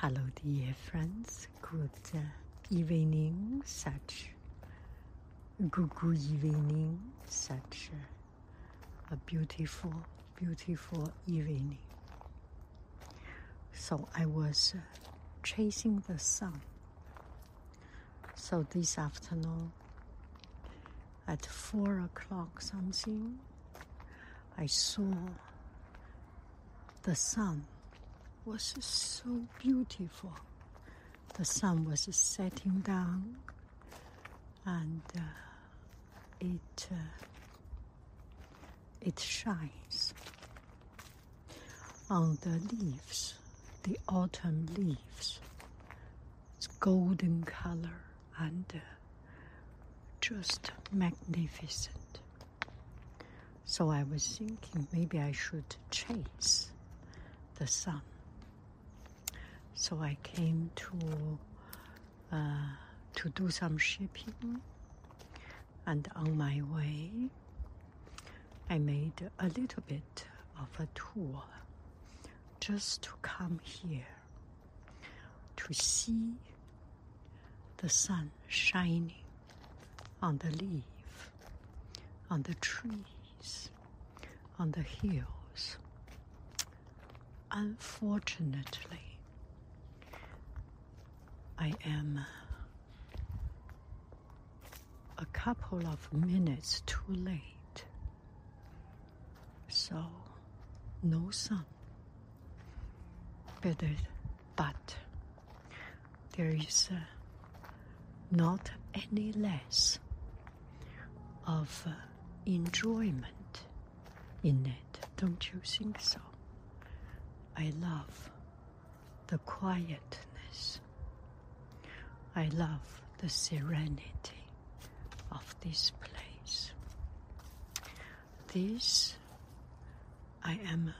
Hello, dear friends. Good uh, evening, such good, evening, such uh, a beautiful, beautiful evening. So I was uh, chasing the sun. So this afternoon, at four o'clock something, I saw the sun was so beautiful. The sun was setting down, and uh, it uh, it shines on the leaves, the autumn leaves. It's golden color and uh, just magnificent. So I was thinking maybe I should chase the sun. So I came to uh, to do some shipping, and on my way, I made a little bit of a tour just to come here to see the sun shining on the leaf, on the trees, on the hills. Unfortunately, I am a couple of minutes too late. So, no sun. But, but there is uh, not any less of uh, enjoyment in it, don't you think so? I love the quietness. I love the serenity of this place. This, I am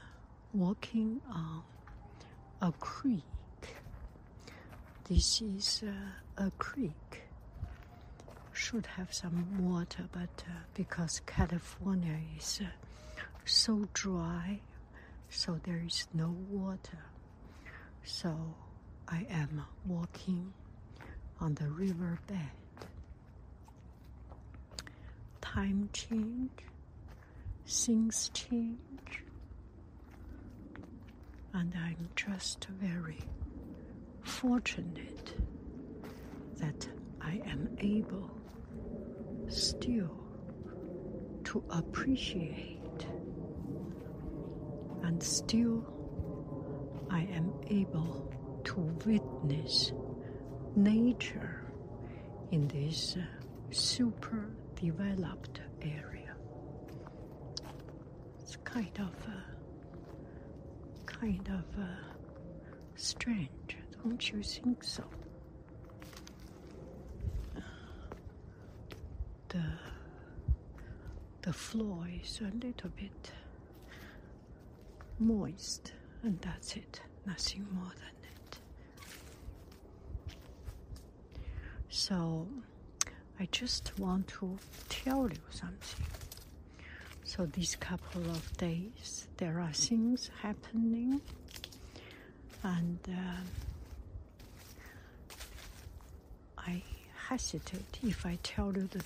walking on a creek. This is uh, a creek. Should have some water, but uh, because California is uh, so dry so there is no water. So I am walking on the river bed. Time change, things change, and I'm just very fortunate that I am able still to appreciate and still I am able to witness nature in this uh, super developed area. It's kind of uh, kind of uh, strange, don't you think so? The the floor is a little bit moist, and that's it, nothing more than So, I just want to tell you something. So, these couple of days, there are things happening, and uh, I hesitate if I tell you the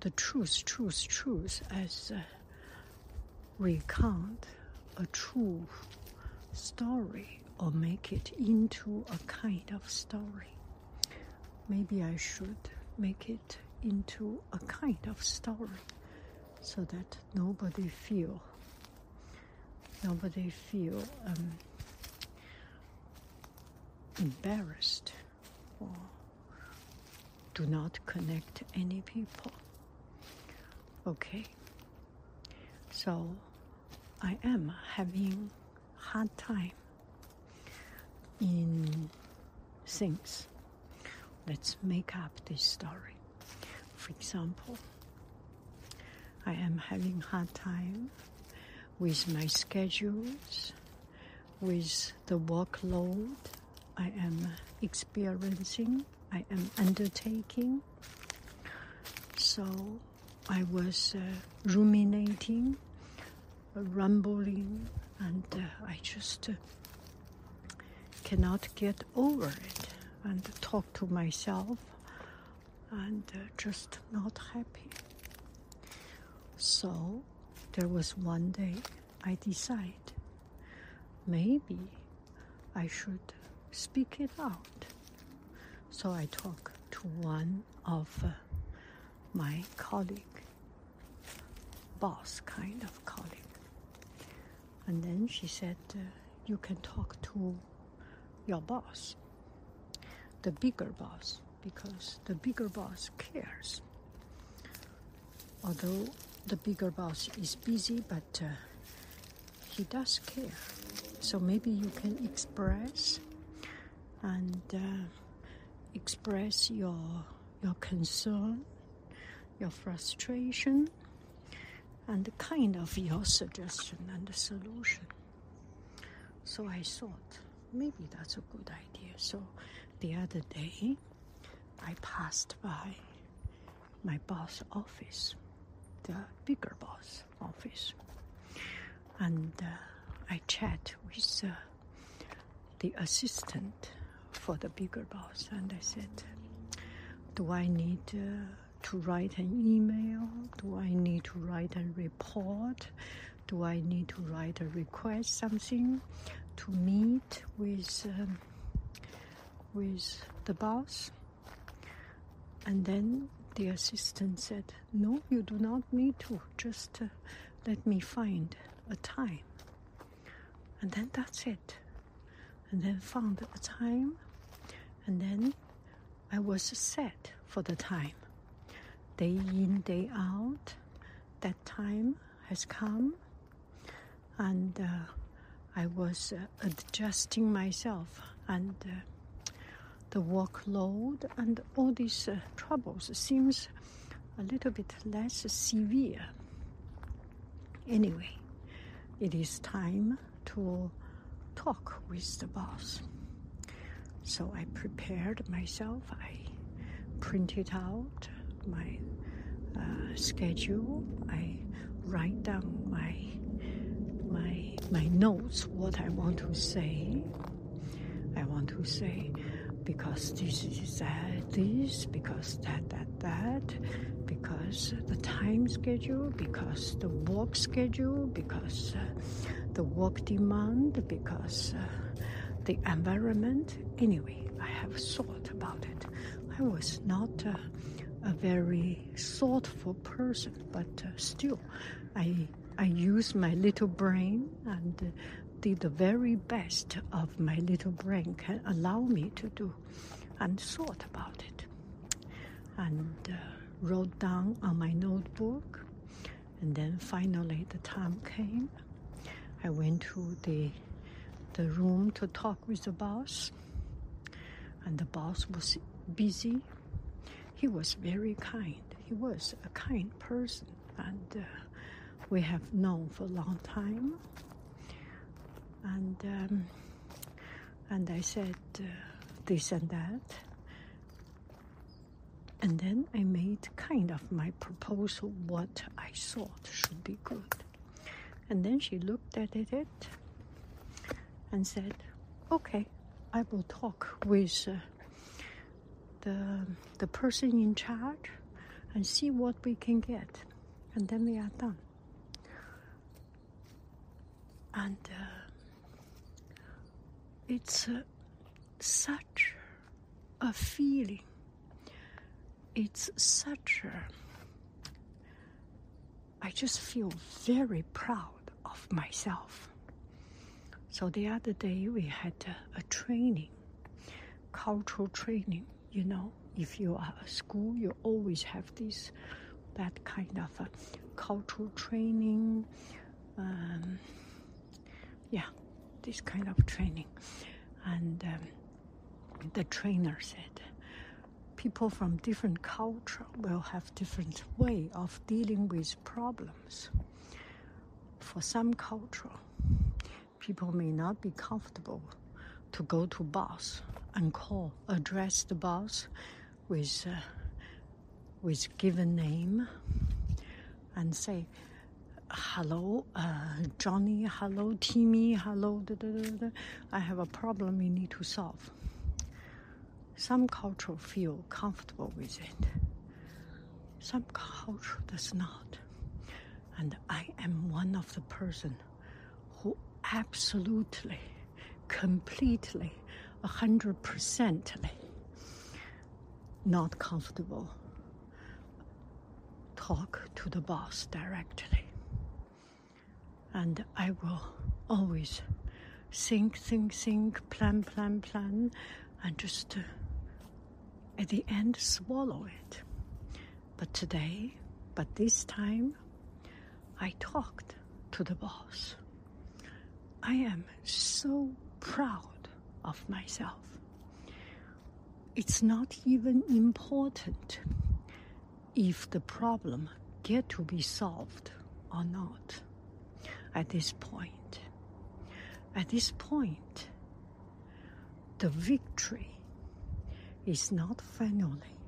the truth, truth, truth as. Uh, recount a true story or make it into a kind of story. Maybe I should make it into a kind of story so that nobody feel nobody feel um, embarrassed or do not connect any people. Okay. So I am having hard time in things. Let's make up this story. For example, I am having hard time with my schedules, with the workload I am experiencing, I am undertaking. So I was uh, ruminating, rumbling, and uh, I just uh, cannot get over it and talk to myself and uh, just not happy. So there was one day I decide maybe I should speak it out. So I talk to one of uh, my colleague, boss kind of colleague, and then she said, uh, "You can talk to your boss, the bigger boss, because the bigger boss cares. Although the bigger boss is busy, but uh, he does care. So maybe you can express and uh, express your your concern, your frustration, and the kind of your suggestion and the solution. So I thought maybe that's a good idea. So the other day, I passed by my boss' office, the bigger boss office, and uh, I chat with uh, the assistant for the bigger boss, and I said, "Do I need uh, to write an email? Do I need to write a report? Do I need to write a request something to meet with um, with the boss?" And then the assistant said, "No, you do not need to. Just uh, let me find a time." And then that's it. And then found a time and then I was set for the time. Day in, day out, that time has come, and uh, I was uh, adjusting myself and uh, the workload and all these uh, troubles seems a little bit less severe. Anyway, it is time to talk with the boss. So I prepared myself. I printed out my uh, schedule. I write down my my my notes. What I want to say. I want to say because this is that this because that that that because the time schedule because the work schedule because uh, the work demand because. Uh, the environment. Anyway, I have thought about it. I was not a, a very thoughtful person, but uh, still, I I use my little brain and did the very best of my little brain can allow me to do, and thought about it, and uh, wrote down on my notebook, and then finally the time came. I went to the the room to talk with the boss. And the boss was busy. He was very kind. He was a kind person, and uh, we have known for a long time. And um, and I said uh, this and that. And then I made kind of my proposal, what I thought should be good. And then she looked at it and said, "Okay, I will talk with uh, the the person in charge and see what we can get, and then we are done." And uh, it's such a feeling. It's such a. I just feel very proud of myself so the other day we had a, a training, cultural training, you know, if you are a school, you always have this, that kind of uh, cultural training. Um, yeah, this kind of training. And um, the trainer said, people from different culture will have different way of dealing with problems. For some culture, people may not be comfortable to go to boss and call, address the boss with uh, with given name and say, "Hello, uh, Johnny. Hello, Timmy. Hello, da, da, da, I have a problem we need to solve." Some culture feel comfortable with it. Some culture does not. And I am one of the person who absolutely, completely, a hundred percently not comfortable talk to the boss directly. And I will always think, think, think, plan, plan, plan, and just uh, at the end swallow it. But today, but this time, I talked to the boss. I am so proud of myself. It's not even important if the problem get to be solved or not at this point. At this point, the victory is not finally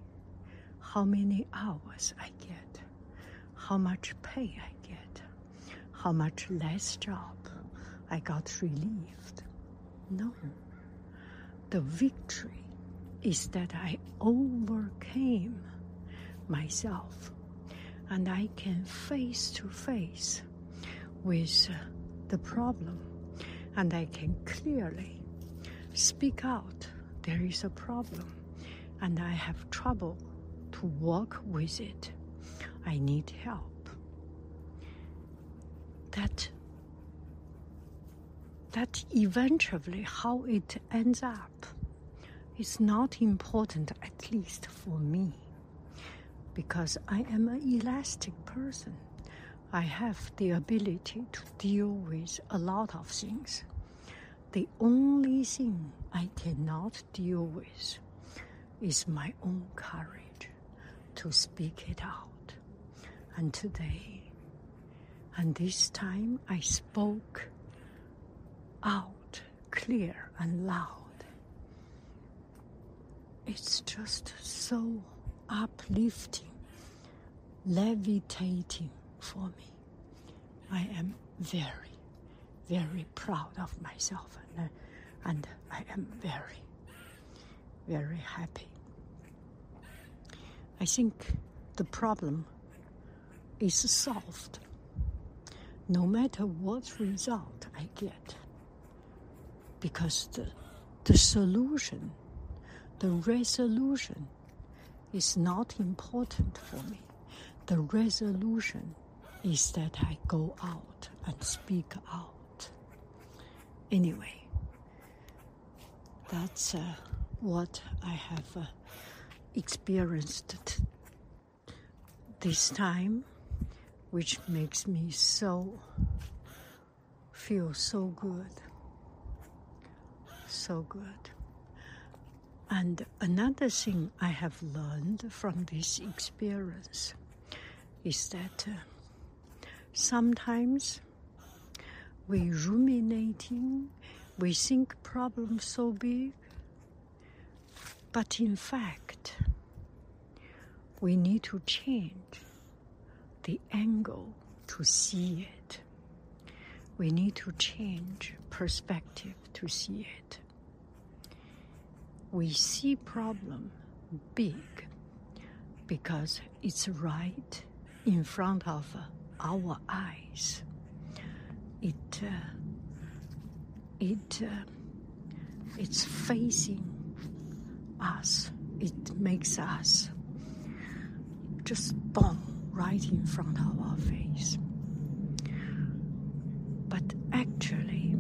how many hours I get, how much pay I get, how much less job I got relieved. No. The victory is that I overcame myself and I can face to face with uh, the problem and I can clearly speak out there is a problem and I have trouble to work with it. I need help. That that eventually how it ends up is not important at least for me because I am an elastic person. I have the ability to deal with a lot of things. The only thing I cannot deal with is my own courage to speak it out. And today, and this time, I spoke out clear and loud. It's just so uplifting, levitating for me. I am very, very proud of myself, and, uh, and I am very very happy. I think the problem is solved no matter what result I get because the, the solution, the resolution is not important for me. The resolution is that I go out and speak out. Anyway, that's uh, what I have uh, experienced t- this time, which makes me so feel so good, so good. And another thing I have learned from this experience is that uh, sometimes we ruminating, we think problems so big, but in fact, we need to change the angle to see it. We need to change perspective to see it. We see problem big because it's right in front of our eyes. It uh, it uh, it's facing us. It makes us just boom right in front of our face. But actually,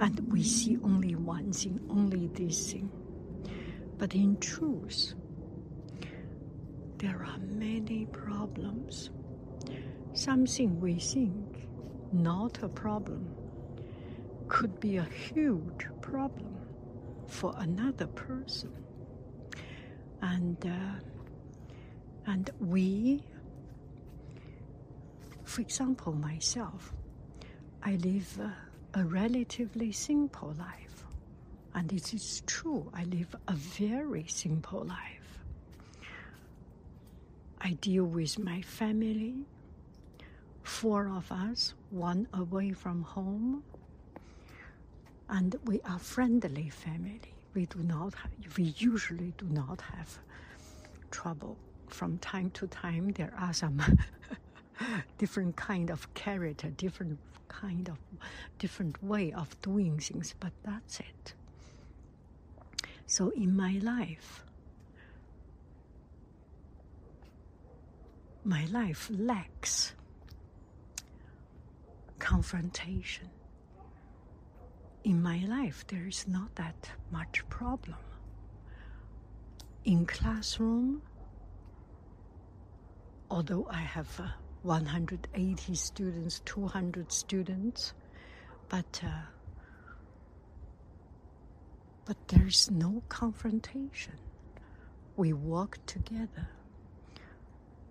and we see only one thing, only this thing. But in truth, there are many problems. Something we think not a problem could be a huge problem for another person. And uh, and we, for example, myself, I live a, a relatively simple life, and it is true. I live a very simple life. I deal with my family, four of us, one away from home, and we are friendly family. We do not, have, we usually do not have trouble. From time to time, there are some different kind of character, different kind of different way of doing things, but that's it. So in my life, my life lacks confrontation. In my life, there is not that much problem. In classroom, although I have uh, 180 students, 200 students, but uh, but there is no confrontation. We work together.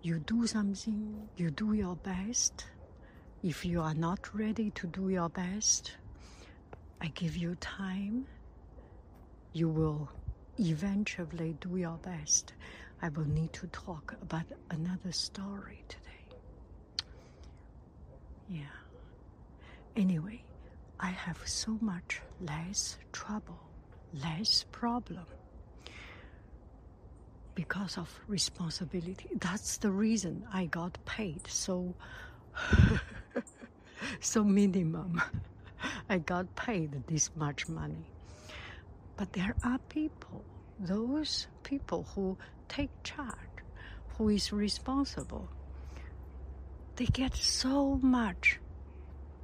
You do something, you do your best, if you are not ready to do your best, I give you time. You will eventually do your best. I will need to talk about another story today. Yeah. Anyway, I have so much less trouble, less problem because of responsibility. That's the reason I got paid so so minimum. I got paid this much money. But there are people, those people who take charge, who is responsible, they get so much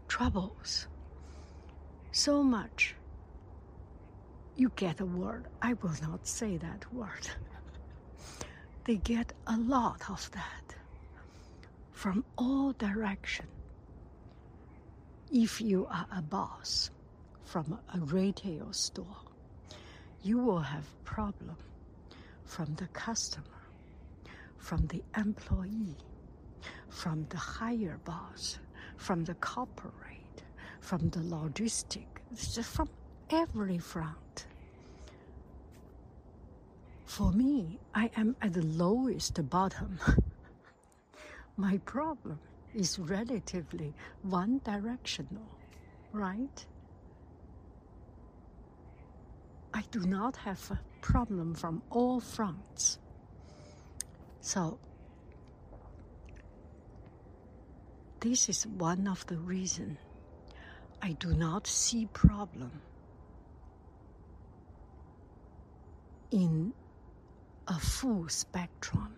troubles, so much. You get a word, I will not say that word. they get a lot of that from all directions if you are a boss from a retail store, you will have problem from the customer, from the employee, from the higher boss, from the corporate, from the logistic, from every front. For me, I am at the lowest bottom. My problem is relatively one directional, right? I do not have a problem from all fronts. So, this is one of the reasons I do not see problem in a full spectrum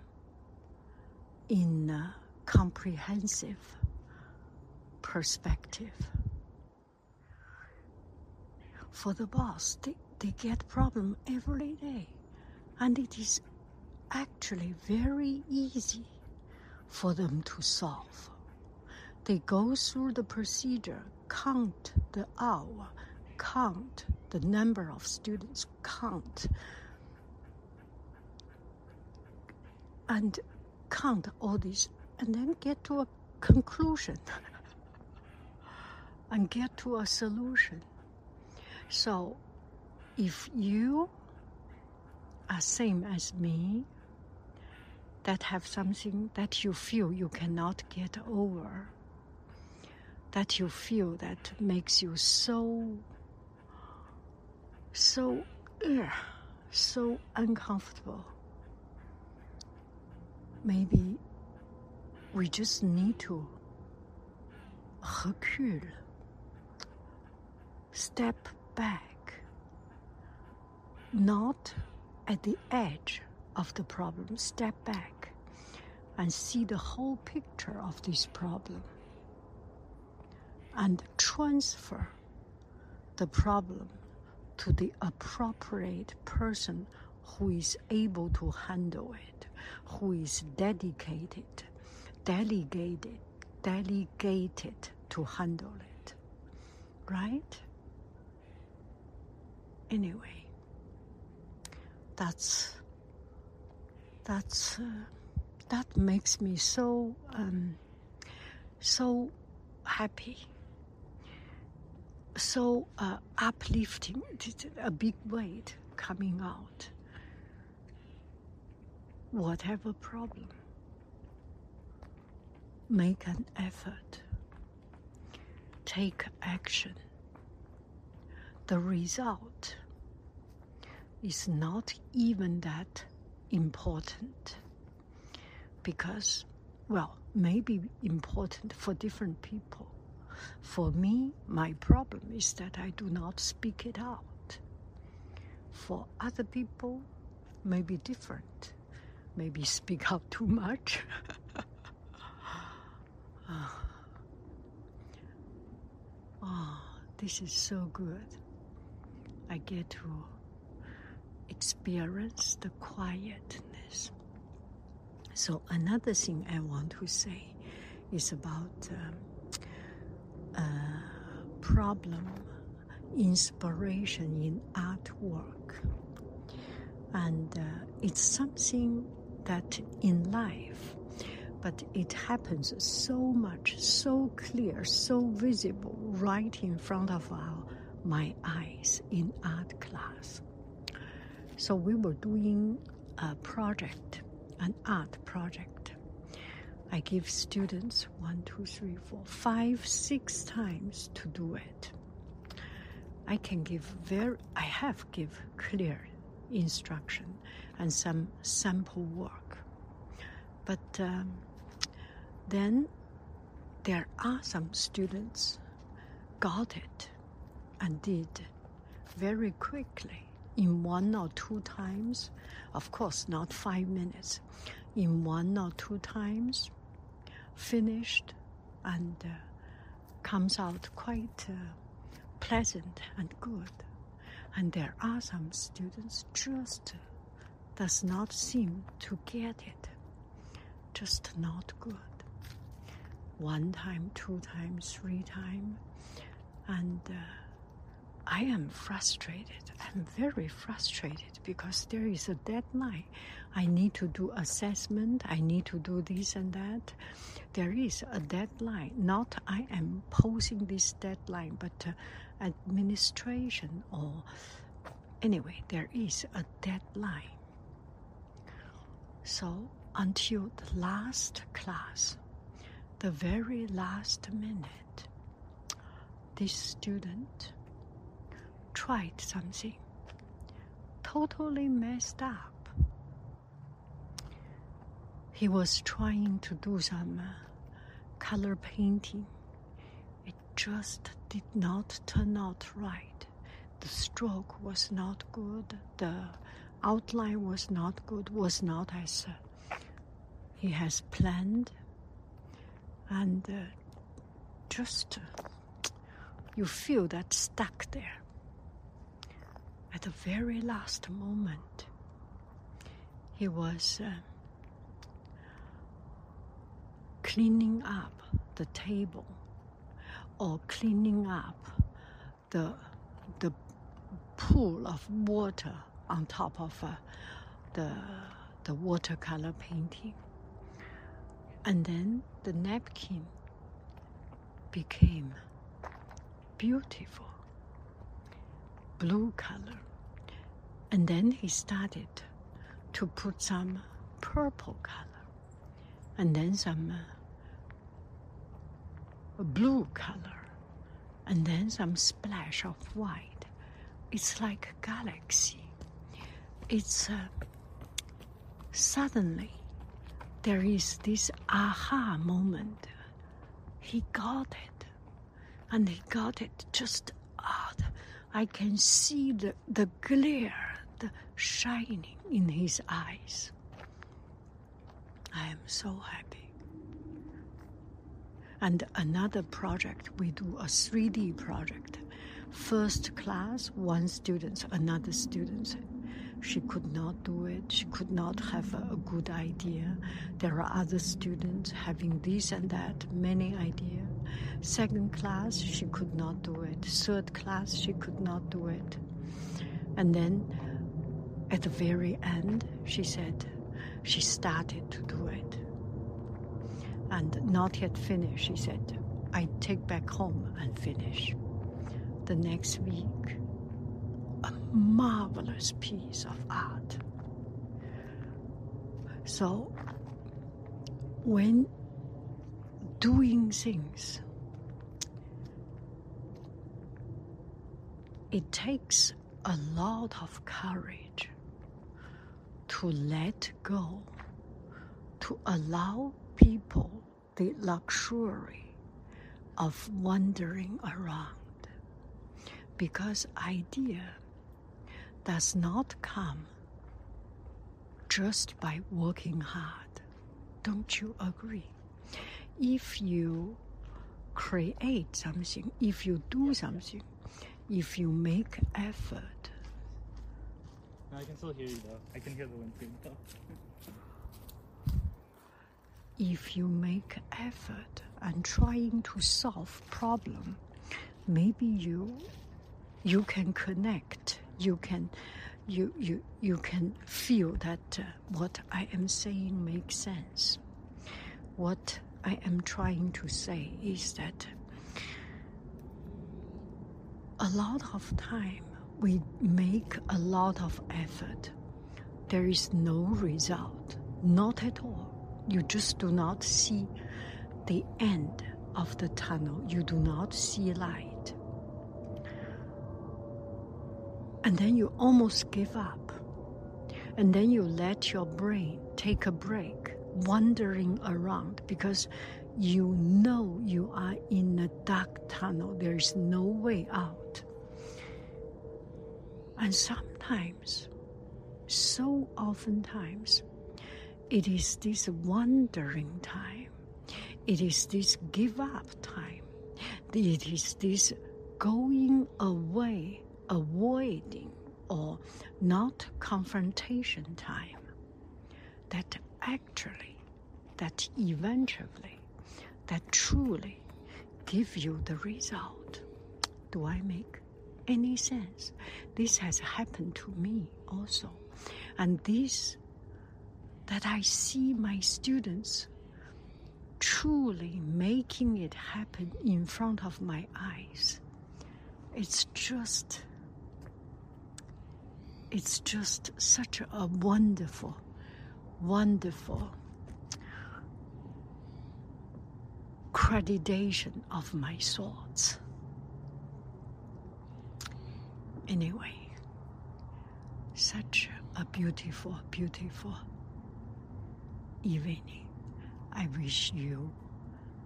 in uh, comprehensive perspective. For the boss, they, they get problem every day. And it is actually very easy for them to solve. They go through the procedure, count the hour, count the number of students, count, and count all these and then get to a conclusion and get to a solution. So if you are same as me, that have something that you feel you cannot get over, that you feel that makes you so, so, uh, so uncomfortable. Maybe we just need to recule, step back, not at the edge of the problem, step back and see the whole picture of this problem and transfer the problem to the appropriate person who is able to handle it, who is dedicated, delegated, delegated to handle it. Right? Anyway, that's that's uh, that makes me so um, so happy, so uh, uplifting. A big weight coming out. Whatever problem, make an effort, take action. The result is not even that important because, well, maybe important for different people. For me, my problem is that I do not speak it out. For other people, maybe different. Maybe speak out too much. oh, oh, this is so good. I get to experience the quietness. So, another thing I want to say is about um, uh, problem inspiration in artwork. And uh, it's something that in life, but it happens so much, so clear, so visible, right in front of our my eyes in art class. So we were doing a project, an art project. I give students one, two, three, four, five, six times to do it. I can give very, I have give clear instruction and some sample work. But um, then there are some students got it and did very quickly in one or two times. Of course, not five minutes. In one or two times, finished and uh, comes out quite uh, pleasant and good. And there are some students just does not seem to get it, just not good. One time, two times, three times, and uh, I am frustrated. I'm very frustrated because there is a deadline. I need to do assessment. I need to do this and that. There is a deadline. Not I am posing this deadline, but uh, administration or anyway, there is a deadline. So until the last class, the very last minute, this student tried something totally messed up. He was trying to do some uh, color painting. It just did not turn out right. The stroke was not good. The outline was not good, was not as uh, he has planned. And uh, just uh, you feel that stuck there at the very last moment, he was uh, cleaning up the table or cleaning up the, the pool of water on top of uh, the, the watercolor painting. And then the napkin became beautiful blue color. And then he started to put some purple color and then some uh, blue color and then some splash of white. It's like a galaxy. It's uh, suddenly there is this aha moment. He got it, and he got it just out I can see the, the glare, the shining in his eyes. I am so happy. And another project, we do a 3D project. First class, one student, another student. She could not do it. She could not have a, good idea. There are other students having this and that, many ideas. Second class, she could not do it. Third class, she could not do it. And then at the very end, she said she started to do it. And not yet finished, she said, I take back home and finish. The next week, a marvelous piece of art. So, when doing things, it takes a lot of courage to let go, to allow people the luxury of wandering around. Because idea does not come just by working hard. Don't you agree? If you create something, if you do something, if you make effort. I can still hear you though. I can hear the wind though. if you make effort and trying to solve problem, maybe you you can connect. You can you you you can feel that uh, what I am saying makes sense. What I am trying to say is that a lot of time we make a lot of effort. There is no result, not at all. You just do not see the end of the tunnel. You do not see light. And then you almost give up. And then you let your brain take a break, wandering around because you know you are in a dark tunnel. There is no way out. And sometimes, so oftentimes, it is this wandering time. It is this give up time. It is this going away, avoiding, or not confrontation time that actually, that eventually, that truly give you the result. Do I make any sense? This has happened to me also. And this, that I see my students truly making it happen in front of my eyes. It's just, it's just such a wonderful, wonderful accreditation of my thoughts. Anyway, such a beautiful, beautiful evening. I wish you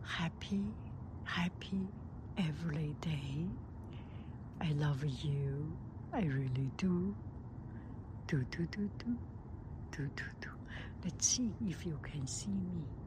happy, happy every day. I love you. I really do. Do, do, do, do. Do, do, do. Let's see if you can see me.